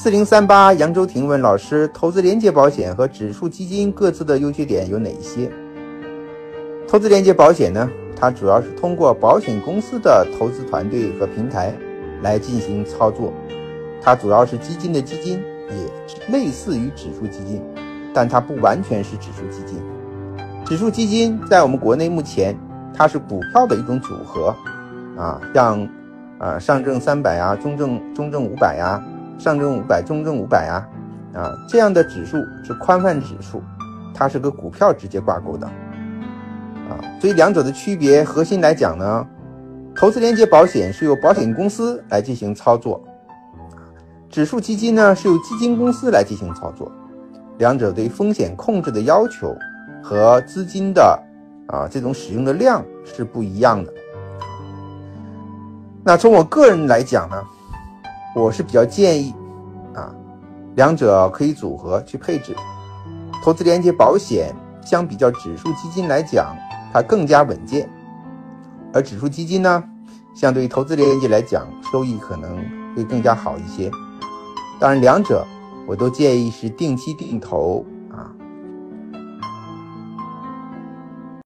四零三八扬州婷问老师：投资连接保险和指数基金各自的优缺点有哪一些？投资连接保险呢？它主要是通过保险公司的投资团队和平台来进行操作，它主要是基金的基金，也类似于指数基金，但它不完全是指数基金。指数基金在我们国内目前，它是股票的一种组合，啊，像啊上证三百啊、中证中证五百呀。上证五百、中证五百呀，啊，这样的指数是宽泛指数，它是跟股票直接挂钩的，啊，所以两者的区别核心来讲呢，投资连接保险是由保险公司来进行操作，指数基金呢是由基金公司来进行操作，两者对风险控制的要求和资金的啊这种使用的量是不一样的。那从我个人来讲呢？我是比较建议，啊，两者可以组合去配置。投资连接保险相比较指数基金来讲，它更加稳健，而指数基金呢，相对于投资连接来讲，收益可能会更加好一些。当然，两者我都建议是定期定投